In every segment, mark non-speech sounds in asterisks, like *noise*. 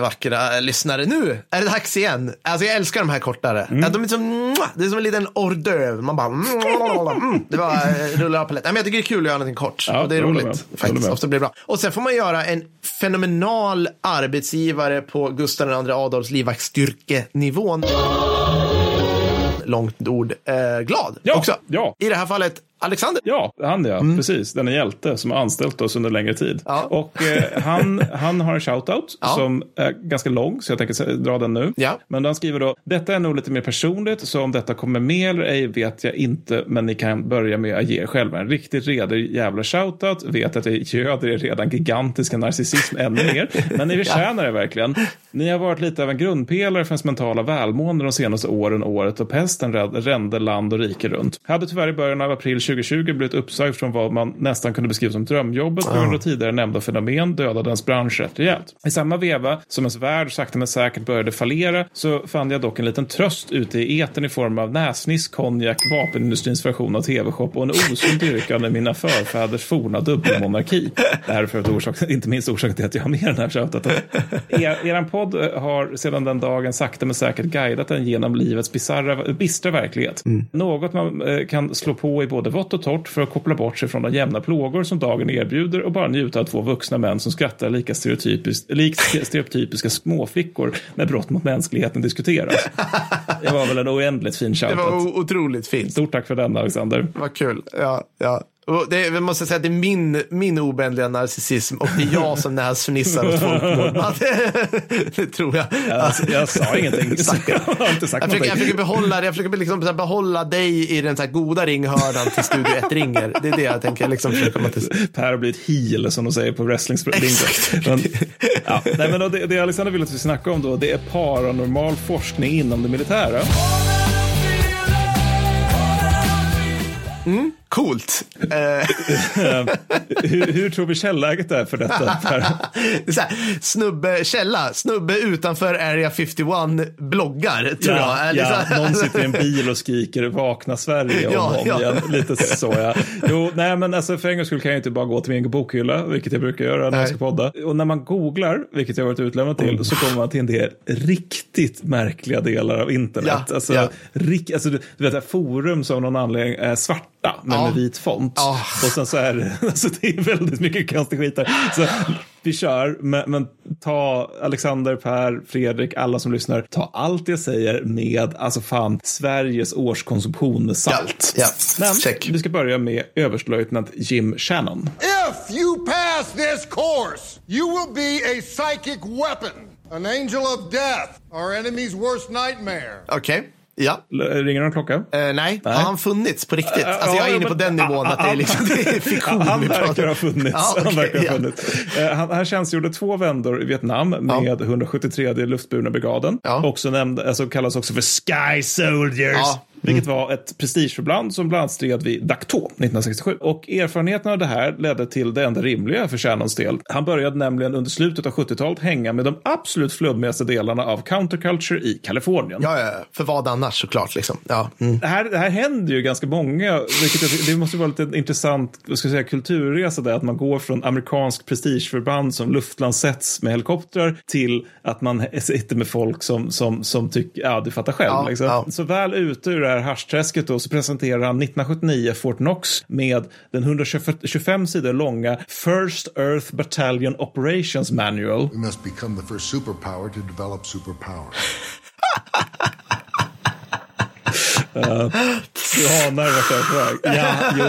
Vackra lyssnare. Nu är det dags igen. Alltså jag älskar de här kortare. Ja, de är som, det är som en liten hors d'oeuvre. Man bara, mm, det var eh, rullar av på lätt. Nej, men jag tycker det är kul att göra någonting kort. Ja, och det är roligt. med. Faktiskt. Ofta blir det bra. Och sen får man göra en fenomenal arbetsgivare på Gustav II Adolfs livvaktsstyrkenivån. Långt ord. Eh, glad Ja, också. ja. I det här fallet Alexander. Ja, han ja, precis. Den är hjälte som har anställt oss under längre tid. Mm. Ja. Och eh, han, han har en shoutout Ja. som är ganska lång, så jag tänker dra den nu. Ja. Men han skriver då, detta är nog lite mer personligt, så om detta kommer med eller ej vet jag inte, men ni kan börja med att ge er själva en riktigt redig jävla shoutout. Vet att jag göder er redan gigantiska narcissism ännu mer, men ni *laughs* förtjänar det verkligen. Ni har varit lite av en grundpelare för ens mentala välmående de senaste åren, året och pesten rände land och rike runt. Hade tyvärr i början av april 2020 blivit uppsagd från vad man nästan kunde beskriva som drömjobbet på grund av tidigare nämnda fenomen dödade ens bransch rätt rejält. I samma veva som ens värld sakta men säkert började fallera så fann jag dock en liten tröst ute i eten i form av näsniss, konjak, vapenindustrins version av tv-shop och en osund dyrkan i mina förfäders forna dubbelmonarki. Det här är för att orsak, inte minst orsaken till att jag har med den här shoutouten. Er, eran podd eh, har sedan den dagen sakta men säkert guidat en genom livets bizarra, bistra verklighet. Något man eh, kan slå på i både vått och torrt för att koppla bort sig från de jämna plågor som dagen erbjuder och bara njuta av två vuxna män som skrattar lika stereotypiskt, likt stereotypiska småflickor när brott mot mänskligheten diskuteras. Det var väl en oändligt fin Det var shoutout. otroligt fint. Stort tack för den Alexander. Vad kul. Ja, ja. Och det, jag måste säga att det är min, min obändliga narcissism och det är jag som näsfnissar åt folkmord. *laughs* Det, det tror jag. Jag, jag sa ingenting. *laughs* Jag har inte sagt Jag försöker, jag försöker behålla, jag försöker liksom behålla dig i den så goda ringhörnan till Studio 1 ringer. Det är det jag tänker liksom till. Per har blivit heel som de säger på wrestling Exakt. men, ja, nej, men det, det Alexander vill att vi snackar om då, det är paranormal forskning inom det militära. Coolt. Eh, *laughs* hur, hur tror vi källäget är för detta? *laughs* Det här, snubbe, källa, snubbe utanför Area 51 bloggar, tror jag. Ja, det ja, så här? någon sitter i en bil och skriker vakna Sverige om *laughs* Ja, ja. igen. Lite så ja. Jo, nej men alltså för en gångs skull kan jag inte bara gå till min bokhylla, vilket jag brukar göra när Nej. jag ska podda. Och när man googlar, vilket jag varit utlämnad till, så kommer man till en del riktigt märkliga delar av internet. Ja, alltså, ja. Rik, alltså du, du vet, forum som någon anledning är svarta, men Ja. med vit font. Ja. Och sen så är det, *laughs* alltså det är väldigt mycket konstig skit där. Så vi kör, men, men ta Alexander, Per, Fredrik, alla som lyssnar, ta allt jag säger med, alltså fan, Sveriges årskonsumtion med salt. Ja, ja. Men Check. vi ska börja med överstelöjtnant Jim Shannon. If you pass this course, you will be a psychic weapon, an angel of death, our enemy's worst nightmare. Okej, ja. Ringer någon klocka? Eh, nej. har han funnits på riktigt? Alltså jag är Ja, inne på men- den nivån att det är, liksom, det är fiktion. Han verkar ha funnits. Ja, han, okej, verkar ha funnits. Eh, han, han tjänstgjorde två vändor i Vietnam med 173 luftburna brigaden. Också nämnd, alltså kallas också för Sky Soldiers. Vilket var ett prestigeförband som bland annat stred vid Dak To 1967. Och erfarenheten av det här ledde till det enda rimliga för Shannons del. Han började nämligen under slutet av 70-talet hänga med de absolut flummigaste delarna av counterculture i Kalifornien. Ja, ja, för vad annars såklart. Liksom. Ja. Mm. Det här, det här händer ju ganska många, vilket det måste vara lite intressant vad ska jag säga, kulturresa där, att man går från amerikansk prestigeförband som luftlandsätts med helikoptrar till att man sitter med folk som, som, som tycker, ja du fattar själv. Ja, liksom. ja. Så väl ute ur det här haschträsket då så presenterar han 1979 Fort Knox med den 125 sidor långa First Earth Battalion Operations Manual. We must become the first superpower to develop superpower. *laughs* Du anar vart jag är på väg. Ja, jo.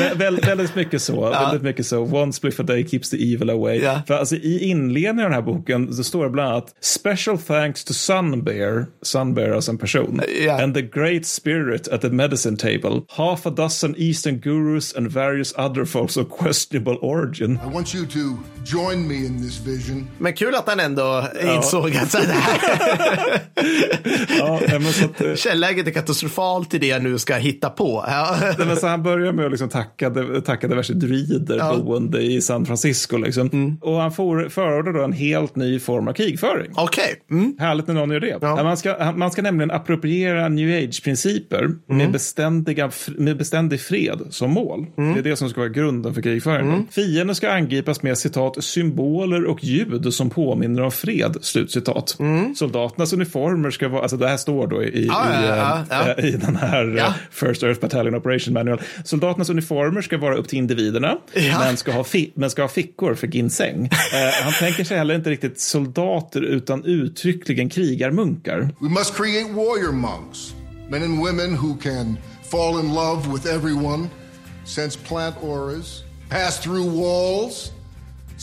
Vä- Vä väldigt mycket så. Väldigt mycket så. One spliff a day keeps the evil away. Ja. För alltså, I inledningen av den här boken så står det bland annat Special thanks to Sunbear, Sunbear alltså en person, Ja. and the great spirit at the medicine table, half a dozen eastern gurus and various other folks of questionable origin. I want you to join me in this vision. Men kul att han ändå insåg att så här, *laughs* Ja, men så att, eh, källäget är katastrofalt i det jag nu ska ska hitta på. *laughs* Ja. Så han börjar med att liksom tacka, tacka diverse druider Ja. boende i San Francisco. Liksom. Och han for, förordar då en helt ny form av krigföring. Okej. Mm. Härligt när någon gör det. Ja. Man, ska, man ska nämligen appropriera new age-principer Mm. med, beständiga, med beständig fred som mål. Mm. Det är det som ska vara grunden för krigföringen. Fienden ska angripas med citat symboler och ljud som påminner om fred. Slutcitat. Soldaternas uniformer ska vara, alltså det här står då i, i, Mm. Ja, ja, ja, eh, i den här. First Earth Battalion Operation Manual. Soldaternas uniformer ska vara upp till individerna, Ja. men, ska ha men ska ha fickor för ginseng. *laughs* Eh, han tänker sig heller inte riktigt soldater utan uttryckligen krigarmunkar. We must create warrior monks, men and women who can fall in love with everyone, sense plant auras, pass through walls,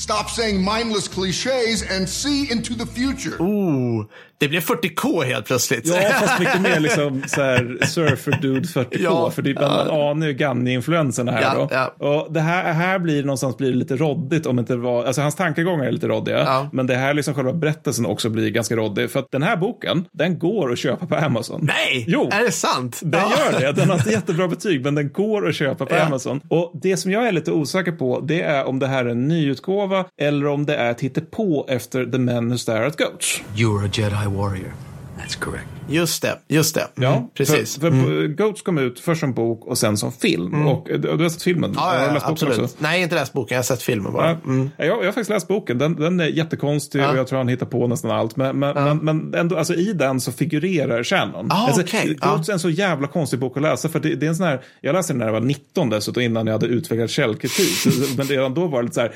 stop saying mindless cliches, and see into the future. Oh, det blev 40K helt plötsligt. Ja, fast mycket mer *laughs* liksom så här surfer dude 40K. Ja, för det, man anar ju Ganni-influensen här Ja, då. ja. Och det här, här blir någonstans blir det lite roddigt om inte det var, alltså hans tankegångar är lite roddiga. Ja. Men det här liksom själva berättelsen också blir ganska roddig. För att den här boken, den går att köpa på Amazon. Nej, Jo. är det sant? Den Ja. gör det. Den har inte *laughs* jättebra betyg, men den går att köpa på Ja. Amazon. Och det som jag är lite osäker på, det är om det här är en nyutgåva eller om det är ett hittepå efter The Men Who Stare at Goats. You a Jedi warrior. That's correct. Just det, just det. Mm, Ja, precis. För, för Goats kom ut först som bok och sen som film. Och, eh, du har sett filmen? Ja, ja, ja, läst absolut. också? Nej, inte läst boken. Jag har sett filmen bara. Ja, jag, jag har faktiskt läst boken. Den, den är jättekonstig och jag tror han hittar på nästan allt. Men, men, men, men ändå, alltså, i den så figurerar Shannon. Ah, alltså, okej. Goats är en så jävla konstig bok att läsa. För det, det är en sån här, jag läste den när jag var 19 dessutom innan jag hade utvecklat källkritik. Men redan då var det lite så här,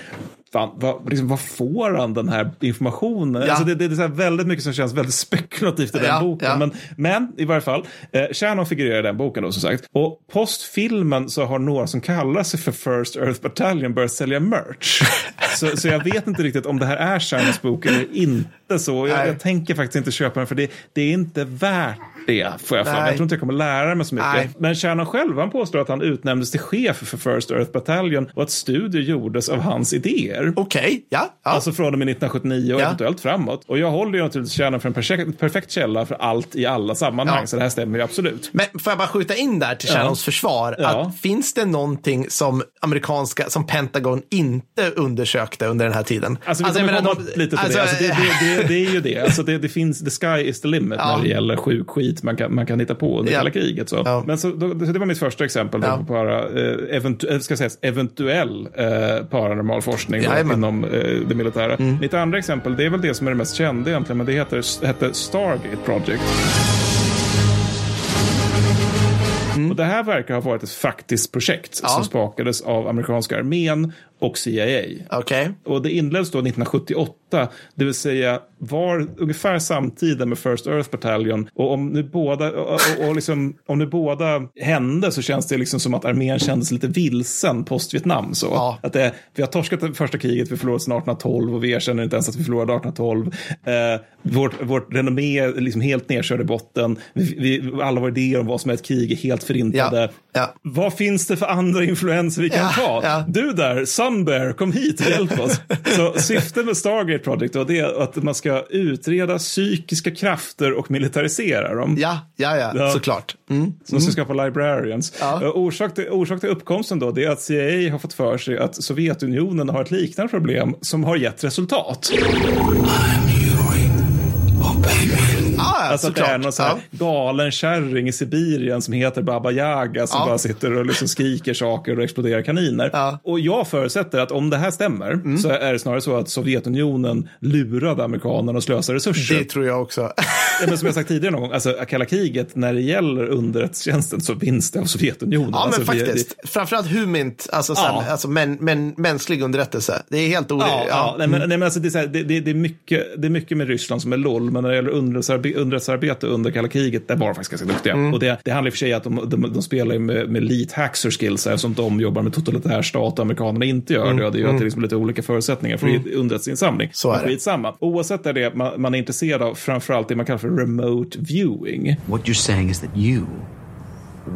fan, vad, liksom, vad får han den här informationen? Ja. Alltså, det, det är så väldigt mycket som känns väldigt spekulativt i den boken. Men, men i varje fall, eh, Shannon figurerar i den boken då som sagt. Och postfilmen så har några som kallar sig för First Earth Battalion börjat sälja merch. *laughs* så, så jag vet inte riktigt om det här är Shannons bok eller inte så. Jag, jag tänker faktiskt inte köpa den för det, det är inte värt det. Får jag, för jag tror inte jag kommer lära mig så mycket. Nej. Men Shannon själv han påstår att han utnämndes till chef för First Earth Battalion och att studier gjordes av hans idéer. Okej, ja. ja. Alltså från och med 1979 och Ja. eventuellt framåt. Och jag håller ju naturligtvis Shannon för en perfekt, perfekt källa för allt i alla sammanhang. Ja. Så det här stämmer ju absolut. Men får jag bara skjuta in där till. Shannons försvar? Att finns det någonting som amerikanska, som Pentagon inte undersökte under den här tiden? Alltså vi jag kommer komma de- lite till alltså, det. Alltså, det, det, det. Det är ju det. Alltså, det, det finns, the sky is the limit Ja. när det gäller sjuk skit man kan, man kan hitta på under Ja. kalla kriget. Så. Ja. Men så, då, så det var mitt första exempel då Ja. på para, eh, eventu, eh, ska sägas, eventuell eh, paranormal forskning då, inom eh, det militära. Mitt andra exempel, det är väl det som är det mest kända egentligen, men det heter, hette Stargate Project. Och det här verkar ha varit ett faktiskt projekt Ja. som spakades av amerikanska armén och CIA. Okej. Och det inleddes då 1978, det vill säga var ungefär samtida med First Earth Battalion. Och om nu båda, och, och, och liksom, om nu båda hände så känns det liksom som att armén kändes lite vilsen post-Vietnam. Så. Ja. Att det, vi har torskat det första kriget, vi förlorade sedan 1812 och vi erkänner inte ens att vi förlorade 1812. Eh, vårt, vårt renommé är liksom helt nedkörd i botten. Vi, vi, alla våra idéer om vad som är ett krig är helt förintade. Ja, ja. Vad finns det för andra influenser vi kan ta? Du där, Sunbear, kom hit och hjälp oss. Så syftet med Stargate Project då, det är att man ska utreda psykiska krafter och militarisera dem. Ja, ja, ja, Ja. såklart. Mm. Som ska skapa librarians. Ja. Eh, Orsak, till, orsak till uppkomsten då, det är att CIA har fått för sig att Sovjetunionen har ett liknande problem som har gett resultat. Alltså att det såklart. är någon sån här ja. galen kärring i Sibirien som heter Baba Yaga som Ja. bara sitter och liksom skriker saker och exploderar kaniner. Ja. Mm. Och jag förutsätter att om det här stämmer så är det snarare så att Sovjetunionen lurade amerikanerna och slösade resurser. Det tror jag också. Men som jag sagt tidigare någon gång, alltså kalla kriget, när det gäller underrättelsetjänsten så vinns det av Sovjetunionen. Ja, alltså, men vi- faktiskt. Framförallt humint, alltså, sen, alltså men, men, mänsklig underrättelse. Det är helt orimligt. Ja. Nej, men, nej, men alltså, det, är så här, det, det, det, är mycket, det är mycket med Ryssland som är LOL, men när det gäller underrättelsearbe- underrättelsearbete under kalla kriget, där var de faktiskt ganska duktiga. Mm. Och det, det handlar i och för sig om att de, de, de spelar med, med elite hacker skills, eftersom de jobbar med totalitär stat och amerikanerna inte gör det. Och det gör att det liksom lite olika förutsättningar för mm. underrättelseinsamling. Så är det. Skitsamma. Oavsett är det man, man är intresserad av, framförallt det man kallar för remote viewing. What you're saying is that you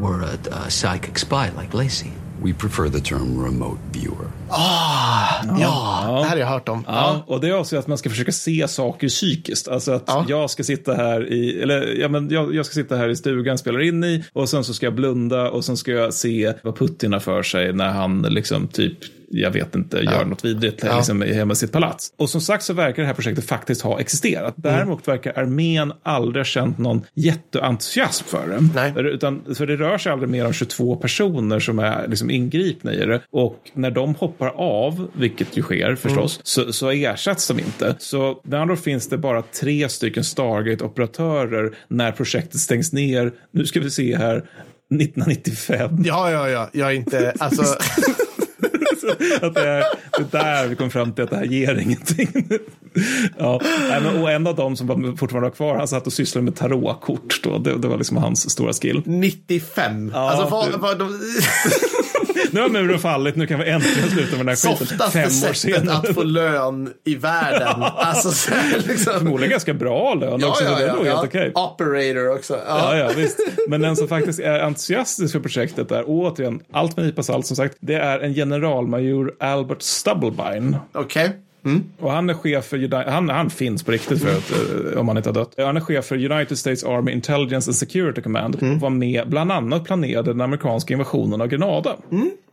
were a, a psychic spy like Lacey. We prefer the term remote viewer. Ja, det här har jag hört om. Ja, och det är också att man ska försöka se saker psykiskt. Alltså att Ja. jag ska sitta här i, eller ja, men jag, jag ska sitta här i stugan, spelar in i och sen så ska jag blunda och sen ska jag se vad Putin har för sig när han liksom typ jag vet inte, gör något vidrigt Ja. liksom, hemma i sitt palats. Och som sagt så verkar det här projektet faktiskt ha existerat. Mm. Däremot verkar armén aldrig ha känt någon jätteentusiasm för det. Nej. Utan, för det rör sig aldrig mer om 22 personer som är liksom ingripna i det. Och när de hoppar av, vilket ju sker förstås, Mm. så, så ersätts de inte. Så ord finns det bara tre stycken Stargate-operatörer när projektet stängs ner. Nu ska vi se här. 1995. Ja, ja, ja. Jag är inte, alltså. *laughs* *laughs* att det, är, det är där vi kom fram till att det här ger ingenting. *laughs* ja, och en av dem som fortfarande var kvar, han satt och sysslade med tarotkort. Då. Det, det var liksom hans stora skill. 95. Ja, alltså, vad, vad, de, *laughs* Nu har muren fallit, nu kan vi äntligen sluta med den här skiten. softaste Fem år sättet att få lön i världen. Alltså, så här, liksom. Förmodligen ganska bra lön också, så det är nog helt okej. Operator också. Ja, Ja. ja, visst. Men den som faktiskt är entusiastisk för projektet är återigen, allt med nypa salt som sagt, det är en generalmajor Albert Stubblebine. Okej. Och han är chef för, han, han finns på riktigt för att, eh, om han inte har dött. Han är chef för United States Army Intelligence and Security Command. Var med bland annat planerade den amerikanska invasionen av Grenada.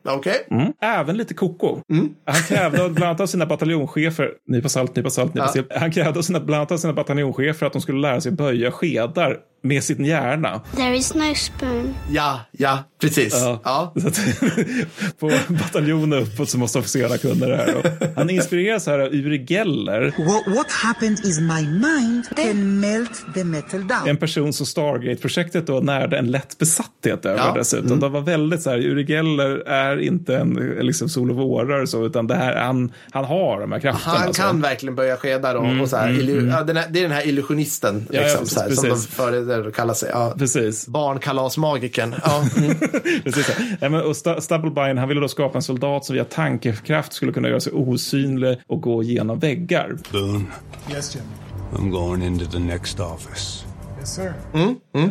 Okej. Mm. Även lite koko. Han krävde bland annat av sina bataljonschefer, nypa salt, nypa salt, nypa Ja. salt. Han krävde sina, bland annat av sina bataljonschefer att de skulle lära sig böja skedar med sin hjärna. There is no spoon. Ja, ja, precis. Ja. Ja. *laughs* Så att, *laughs* på bataljonen uppåt så måste officerarna kunna det här. Och han inspireras här av Uri Geller, What, what happened is my mind can melt the metal down. en person som Stargate-projektet då närde en lätt besatthet över Ja. dessutom. De var väldigt så här, Uri Geller är inte en liksom sol och vårare så, utan det här, han, han har de här krafterna. Han alltså. kan verkligen böja skedar och, och så här, illu- ja, den här, det är den här illusionisten Ja, ja, liksom, precis, så här, som de precis. föredrar att kalla sig. Ja. Precis. Barnkalasmagikern. Ja. Mm. *laughs* Precis. Men, och Stubblebine han ville då skapa en soldat som via tankekraft skulle kunna göra sig osynlig och gå genom väggar. Boone, Yes, Jim. I'm going into the next office. Yes, sir.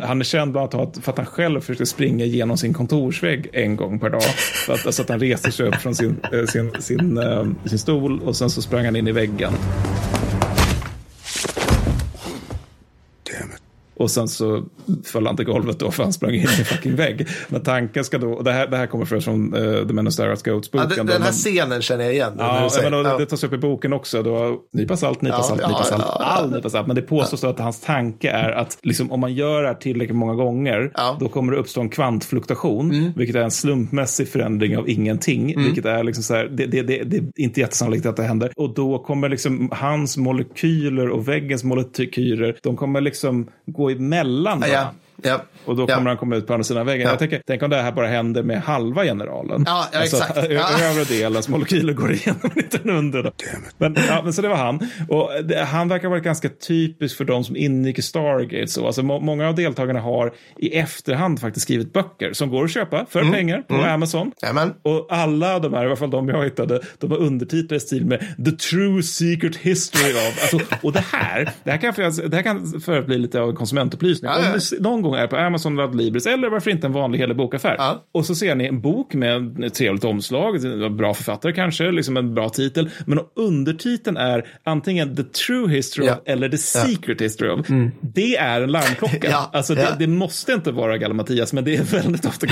Han är känd bland annat för att han själv försökte springa genom sin kontorsvägg en gång per dag. Så att, så att han reste sig upp från sin, eh, sin, sin, eh, sin stol och sen så sprang han in i väggen. Och sen så föll han till golvet då för han sprang in i en *laughs* fucking vägg. Men tanken ska då, och det här, det här kommer först från uh, The Men of Starrats Ja, Goats-boken. den, då, den här scenen känner jag igen. Ja, men, och Ja. det tas upp i boken också. Då, nypa salt, nypa Ja, salt, ja, nypa salt. ja, ja. All nypa salt. Men det påstås då att hans tanke är att liksom, om man gör det här tillräckligt många gånger, Ja. Mm. då kommer det uppstå en kvantfluktuation, vilket är en slumpmässig förändring av ingenting. Vilket är liksom så här, det, det, det, det är inte jättesannolikt att det händer. Och då kommer liksom hans molekyler och väggens molekyler, de kommer liksom gå emellan. Ja, varandra. ja. Och då Ja. kommer han komma ut på andra sidan väggen. Ja. Jag tänker, tänk om det här bara händer med halva generalen. Ja, ja, alltså, exakt. *laughs* Ja. övre delens molekyler går igenom den under. Då. Men, ja, men så det var han. Och det, han verkar vara ganska typisk för de som ingick i Stargate. Så. Alltså, må, många av deltagarna har i efterhand faktiskt skrivit böcker som går att köpa för pengar på Amazon. Jajamän. Och alla de här, i alla fall de jag hittade, de var undertitlade i stil med The True Secret History of. Alltså, och det här, det här kan, för, det här kan för att bli lite av en konsumentupplysning. Ja, ja. Om ni någon gång är på Amazon eller Adlibris eller varför inte en vanlig helig bokaffär. Ja. Och så ser ni en bok med ett trevligt omslag, bra författare kanske, liksom en bra titel. Men undertiteln är antingen The True History Ja. of eller The Secret History of. Det är en larmklocka. *laughs* Ja, Alltså det, ja. det måste inte vara Galimatias, men det är väldigt ofta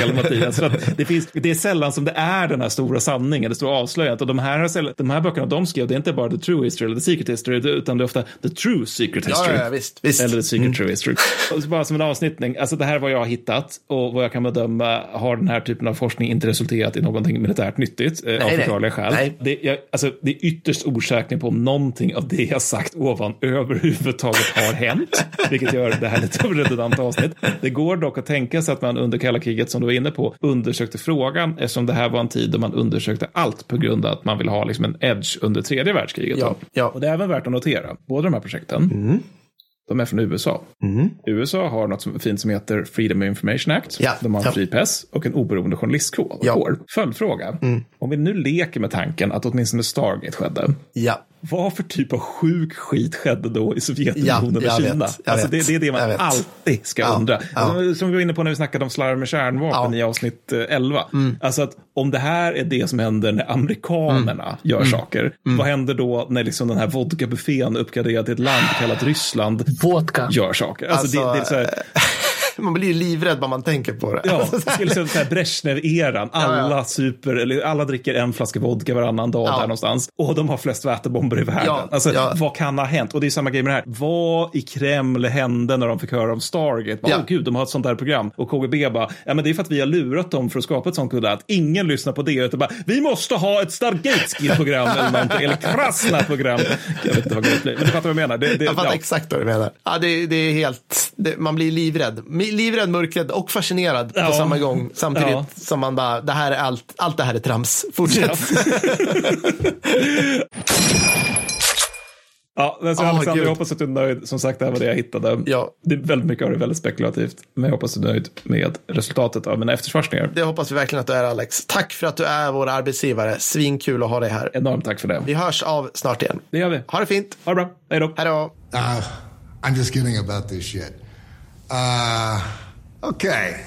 för att det, finns, det är sällan som det är den här stora sanningen, det stora avslöjandet. Och de här, de här böckerna de skrev, det är inte bara The True History eller The Secret History, utan det är ofta The True Secret History. ja, visst, visst. Eller The Secret True History. Och bara som en avsnittning, alltså det här är vad jag har hittat och vad jag kan bedöma har den här typen av forskning inte resulterat i någonting militärt nyttigt eh, av nej. förklarliga skäl. Nej. Det, jag, alltså, det är ytterst osäkert på om någonting av det jag sagt ovan överhuvudtaget har hänt, *laughs* vilket gör det här lite av redundant avsnitt. Det går dock att tänka sig att man under kalla kriget, som du var inne på, undersökte frågan eftersom det här var en tid då man undersökte allt på grund av att man ville ha liksom en edge under tredje världskriget. Ja, ja. Och det är även värt att notera, båda de här projekten, de är från USA. USA har något som, fint som heter Freedom of Information Act. Ja, De har en ja. fri press och en oberoende journalistkår. Ja. Följdfråga. Om vi nu leker med tanken att åtminstone Stargate skedde. Ja. Vad för typ av sjuk skit skedde då i Sovjetunionen Ja, och Kina? vet, alltså, det, det är det man alltid ska Ja, undra. ja. Alltså, Som vi var inne på när vi snackade om slarv med kärnvapen i avsnitt eh, 11. Alltså att om det här är det som händer när amerikanerna Mm. gör saker, vad händer då när liksom den här vodkabuffén uppgraderad till ett land kallat Ryssland gör saker? Alltså, det, det är så här, *laughs* Man blir ju livrädd bara man tänker på det. Ja, liksom *laughs* så här Brezhnev-eran. Alla ja. super, eller alla dricker en flaska vodka varannan dag Ja. där någonstans. Och de har flest vätebomber i världen. Ja, alltså, ja. vad kan ha hänt? Och det är samma grej med det här. Vad i Kreml hände när de fick höra om Stargate? Bara, Ja. Åh gud, de har ett sånt där program. Och KGB bara, ja men det är för att vi har lurat dem för att skapa ett sånt kudde. Att ingen lyssnar på det. Utan bara, vi måste ha ett Stargate-program eller någonting. Eller Krasna-program. Jag vet inte vad det blir. Men du fattar vad jag menar. Det, det, Jag fattar exakt vad du menar. Ja, det, det är helt, det, man blir livrädd. Livrädd, mörkrädd och fascinerad Ja. på samma gång. Samtidigt Ja. som man bara, det här är allt, allt det här är trams. Fortsätt. Ja, men så Ah, Alexander, gud. jag hoppas att du är nöjd. Som sagt, det här var det jag hittade. Ja. Det är väldigt mycket av det är väldigt spekulativt. Men jag hoppas att du är nöjd med resultatet av mina eftersvarningar. Det hoppas vi verkligen att du är Alex. Tack för att du är vår arbetsgivare. Svinkul att ha dig här. Enormt tack för det. Vi hörs av snart igen. Det gör vi. Ha det fint. Ha det bra. Hej då. Hej då. Uh, I'm just kidding about this shit. Uh, okay.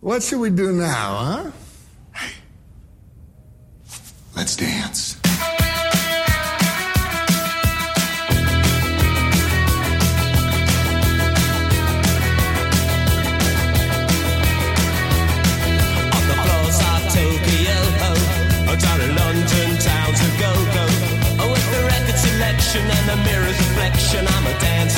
What should we do now, huh? Hey. Let's dance. on the floors of Tokyo. Oh, down in London town to go go. Oh, with the record selection and the mirror's reflection, I'm a dancing with my